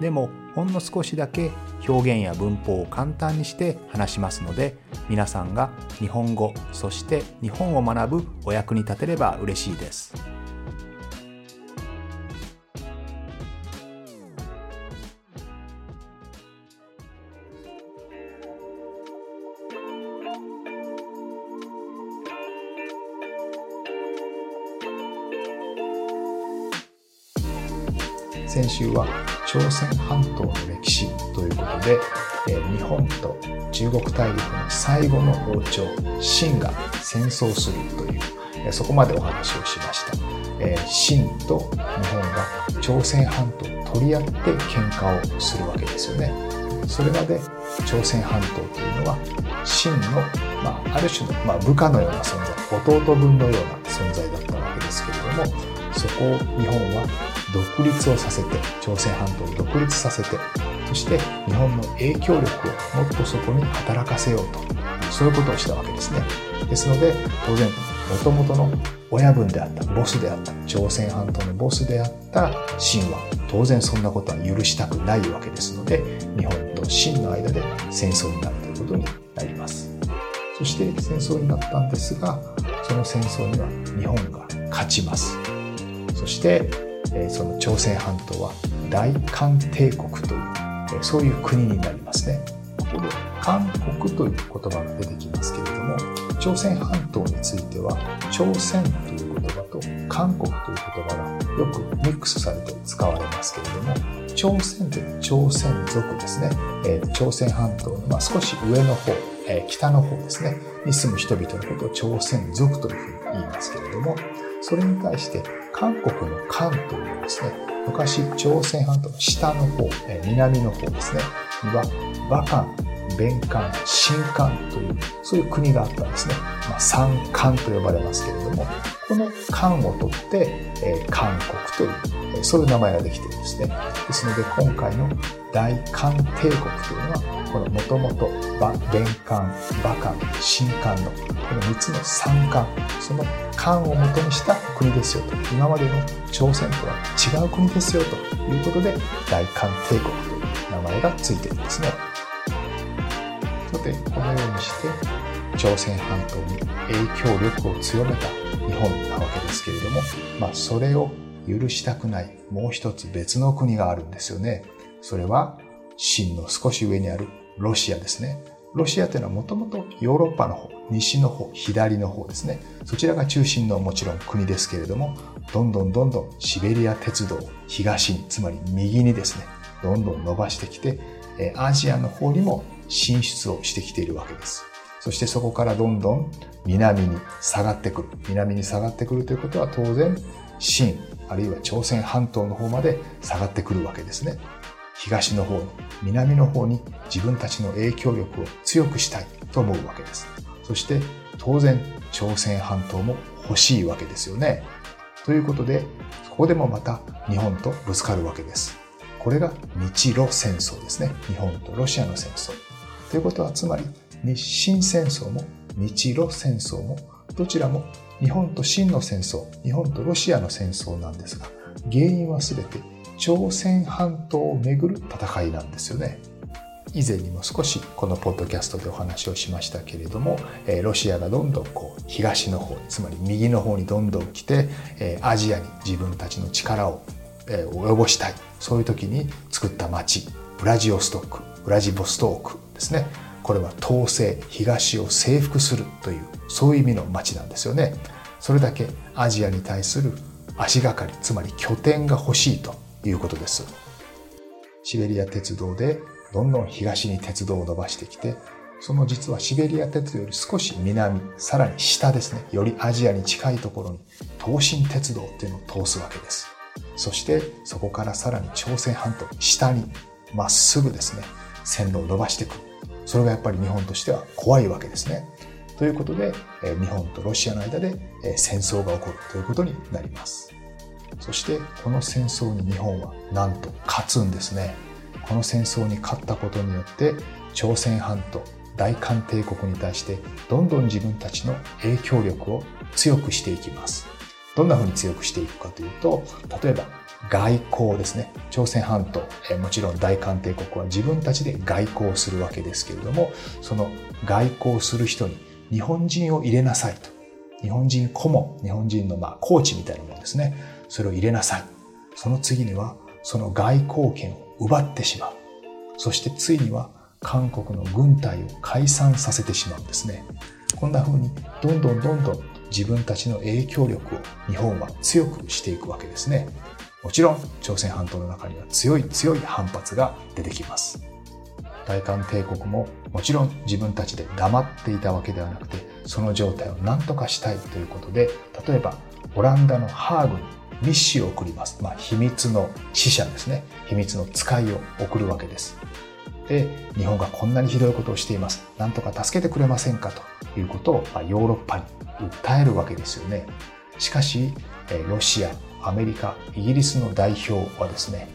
でもほんの少しだけ表現や文法を簡単にして話しますので皆さんが日本語そして日本を学ぶお役に立てれば嬉しいです。先週は朝鮮半島の歴史ということで、え日本と中国大陸の最後の王朝秦が戦争するという、えそこまでお話をしました、え秦と日本が朝鮮半島を取り合って喧嘩をするわけですよね。それまで朝鮮半島というのは秦の、まあ、ある種の、まあ、部下のような存在弟分のような存在だったわけですけれどもそこを日本は独立をさせて朝鮮半島を独立させてそして日本の影響力をもっとそこに働かせようとそういうことをしたわけですね。ですので当然もともとの親分であったボスであった朝鮮半島のボスであった秦は当然そんなことは許したくないわけですので日本と秦の間で戦争になるということになります。そして戦争になったんですがその戦争には日本が勝ちます。そしてその朝鮮半島は大韓帝国というそういう国になりますね。ここで韓国という言葉が出てきますけれども朝鮮半島については朝鮮という言葉と韓国という言葉がよくミックスされて使われますけれども朝鮮という朝鮮族ですね、え朝鮮半島の、ま、少し上の方、え北の方ですねに住む人々のことを朝鮮族というふうに言いますけれどもそれに対して韓国の韓というですね、昔朝鮮半島の下の方、え南の方ですね、には、和韓、弁韓、新韓という、そういう国があったんですね。まあ、三韓と呼ばれますけれども、この韓を取って、え、韓国という、え、そういう名前ができているんですね。ですので、今回の大韓帝国というのは、このもともと、弁韓、馬韓、新韓の、この3つの三韓、その韓を元にした国ですよと。今までの朝鮮とは違う国ですよということで、大韓帝国という名前がついているんですね。さて、このようにして、朝鮮半島に影響力を強めた日本なわけですけれども、まあ、それを許したくないもう一つ別の国があるんですよね。それは、秦の少し上にあるロシアですね。ロシアというのはもともとヨーロッパの方、西の方、左の方ですね。そちらが中心のもちろん国ですけれども、どんどんどんどんシベリア鉄道を東に、つまり右にですね、どんどん伸ばしてきて、アジアの方にも進出をしてきているわけです。そしてそこからどんどん南に下がってくる。南に下がってくるということは当然、清、あるいは朝鮮半島の方まで下がってくるわけですね。東の方に、南の方に自分たちの影響力を強くしたいと思うわけです。そして当然朝鮮半島も欲しいわけですよね。ということで、ここでもまた日本とぶつかるわけです。これが日露戦争ですね。日本とロシアの戦争。ということはつまり日清戦争も日露戦争もどちらも日本と清の戦争、日本とロシアの戦争なんですが、原因は全て朝鮮半島をめぐる戦いなんですよね。以前にも少しこのポッドキャストでお話をしましたけれども、ロシアがどんどんこう東の方つまり右の方にどんどん来てアジアに自分たちの力を及ぼしたい。そういう時に作った町ウラジオストック。ウラジボストークですね。これは統制東を征服するというそういう意味の町なんですよね。それだけアジアに対する足がかりつまり拠点が欲しいと。いうことです。シベリア鉄道でどんどん東に鉄道を伸ばしてきてその実はシベリア鉄道より少し南さらに下ですね。よりアジアに近いところに東進鉄道っていうのを通すわけです。そしてそこからさらに朝鮮半島下にまっすぐですね線路を伸ばしていく。それがやっぱり日本としては怖いわけですね。ということで、日本とロシアの間で戦争が起こるということになります。そしてこの戦争に日本はなんと勝つんですね。この戦争に勝ったことによって朝鮮半島大韓帝国に対してどんどん自分たちの影響力を強くしていきます。どんな風に強くしていくかというと、例えば外交ですね。朝鮮半島、えもちろん大韓帝国は自分たちで外交するわけですけれども、その外交する人に日本人を入れなさいと。日本人顧問、日本人のまあコーチみたいなものですね。それを入れなさい。その次には、その外交権を奪ってしまう。そしてついには韓国の軍隊を解散させてしまうんですね。こんな風にどんどんどんどん自分たちの影響力を日本は強くしていくわけですね。もちろん朝鮮半島の中には強い強い反発が出てきます。大韓帝国ももちろん自分たちで黙っていたわけではなくてその状態を何とかしたいということで例えばオランダのハーグに密使を送ります。まあ、秘密の使者ですね。秘密の使いを送るわけです。で、日本がこんなにひどいことをしています。なんとか助けてくれませんか？ということをまヨーロッパに訴えるわけですよね。しかし、ロシア、アメリカ、イギリスの代表はですね、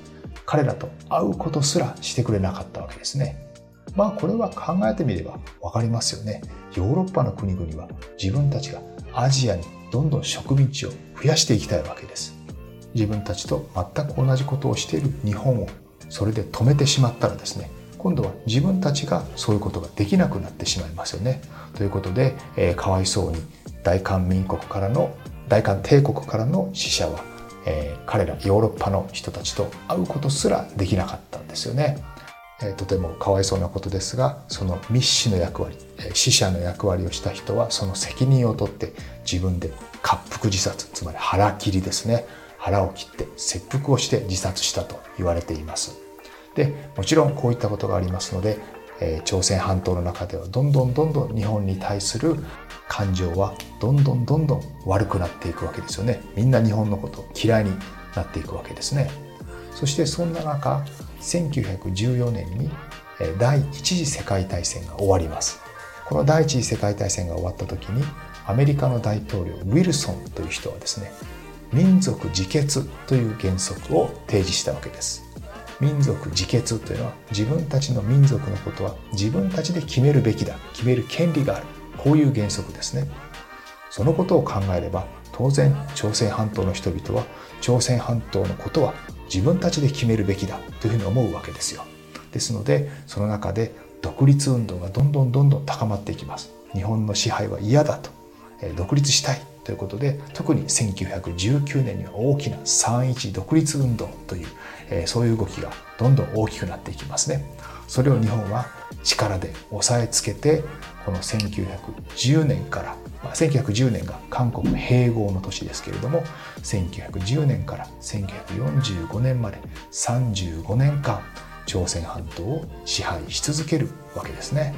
彼らと会うことすらしてくれなかったわけですね。まあこれは考えてみればわかりますよね。ヨーロッパの国々は自分たちがアジアにどんどん植民地を増やしていきたいわけです。自分たちと全く同じことをしている日本をそれで止めてしまったらですね、今度は自分たちがそういうことができなくなってしまいますよね。ということで、えー、かわいそうに大韓民国からの大韓帝国からの死者は、えー、彼らヨーロッパの人たちと会うことすらできなかったんですよね。え、とてもかわいそうなことですがその密使の役割、え、死者の役割をした人はその責任を取って自分で滑腹自殺つまり腹切りですね腹を切って切腹をして自殺したと言われています。でもちろんこういったことがありますので、え、朝鮮半島の中ではどんどんどんどん日本に対する感情はどんどんどんどん悪くなっていくわけですよね。みんな日本のことを嫌いになっていくわけですね。そしてそんな中、1914年に第一次世界大戦が終わります。この第一次世界大戦が終わった時にアメリカの大統領ウィルソンという人はですね民族自決という原則を提示したわけです。民族自決というのは自分たちの民族のことは自分たちで決めるべきだ決める権利がある。こういう原則ですね。そのことを考えれば当然朝鮮半島の人々は朝鮮半島のことは自分たちで決めるべきだというふうに思うわけですよ。ですのでその中で独立運動がどんどんどんどん高まっていきます。日本の支配は嫌だと。独立したい。ということで特に1919年には大きな3.1独立運動という、えそういう動きがどんどん大きくなっていきますね。それを日本は力で押さえつけてこの1910年から、まあ、1910年が韓国併合の年ですけれども1910年から1945年まで35年間朝鮮半島を支配し続けるわけですね。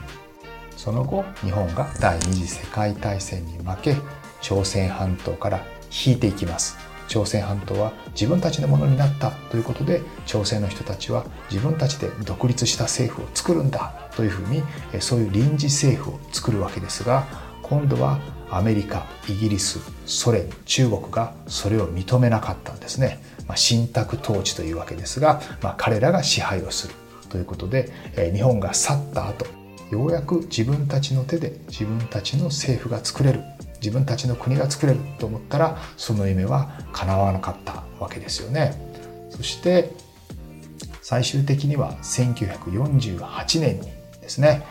その後日本が第二次世界大戦に負け朝鮮半島から引いていきます。朝鮮半島は自分たちのものになったということで朝鮮の人たちは自分たちで独立した政府を作るんだというふうにそういう臨時政府を作るわけですが今度はアメリカイギリスソ連中国がそれを認めなかったんですね、まあ、信託統治というわけですが、まあ、彼らが支配をするということで日本が去った後ようやく自分たちの手で自分たちの政府が作れる。自分たちの国が作れると思ったらその夢は叶わなかったわけですよね。そして最終的には1948年にですね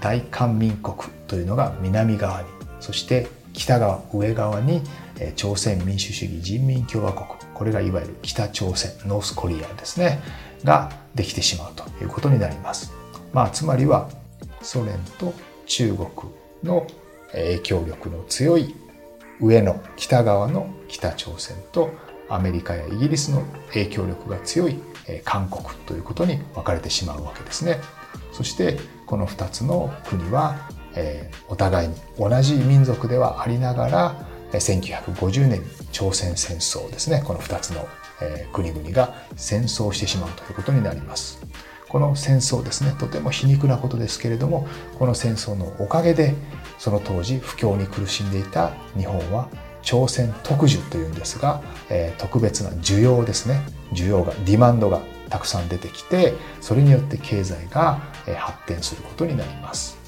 大韓民国というのが南側にそして北側上側に朝鮮民主主義人民共和国これがいわゆる北朝鮮ノースコリアですねができてしまうということになります。まあつまりはソ連と中国の影響力の強い上の北側の北朝鮮とアメリカやイギリスの影響力が強い韓国ということに分かれてしまうわけですね。そしてこの2つの国はお互いに同じ民族ではありながら1950年に朝鮮戦争ですねこの2つの国々が戦争してしまうということになります。この戦争ですね。とても皮肉なことですけれどもこの戦争のおかげでその当時不況に苦しんでいた日本は朝鮮特需というんですが、えー、特別な需要ですね。需要がディマンドがたくさん出てきてそれによって経済が発展することになります。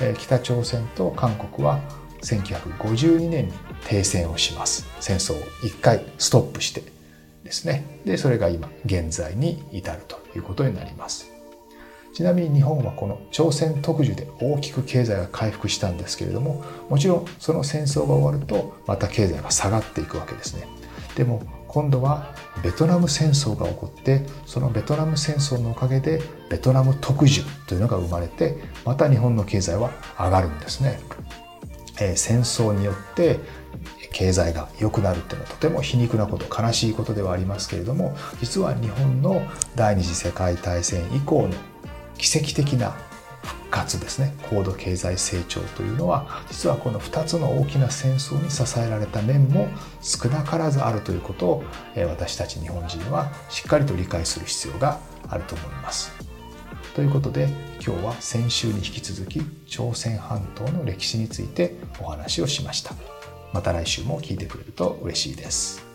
え北朝鮮と韓国は1952年に停戦をします。戦争を一回ストップしてですね。でそれが今現在に至るということになります。ちなみに日本はこの朝鮮特需で大きく経済が回復したんですけれどももちろんその戦争が終わるとまた経済が下がっていくわけですね。でも今度はベトナム戦争が起こってそのベトナム戦争のおかげでベトナム特需というのが生まれてまた日本の経済は上がるんですね。えー、戦争によって経済が良くなるっていうのはとても皮肉なこと悲しいことではありますけれども実は日本の第二次世界大戦以降の奇跡的な復活ですね高度経済成長というのは実はこの2つの大きな戦争に支えられた面も少なからずあるということを私たち日本人はしっかりと理解する必要があると思います。ということで今日は先週に引き続き朝鮮半島の歴史についてお話をしました。また来週も聞いてくれると嬉しいです。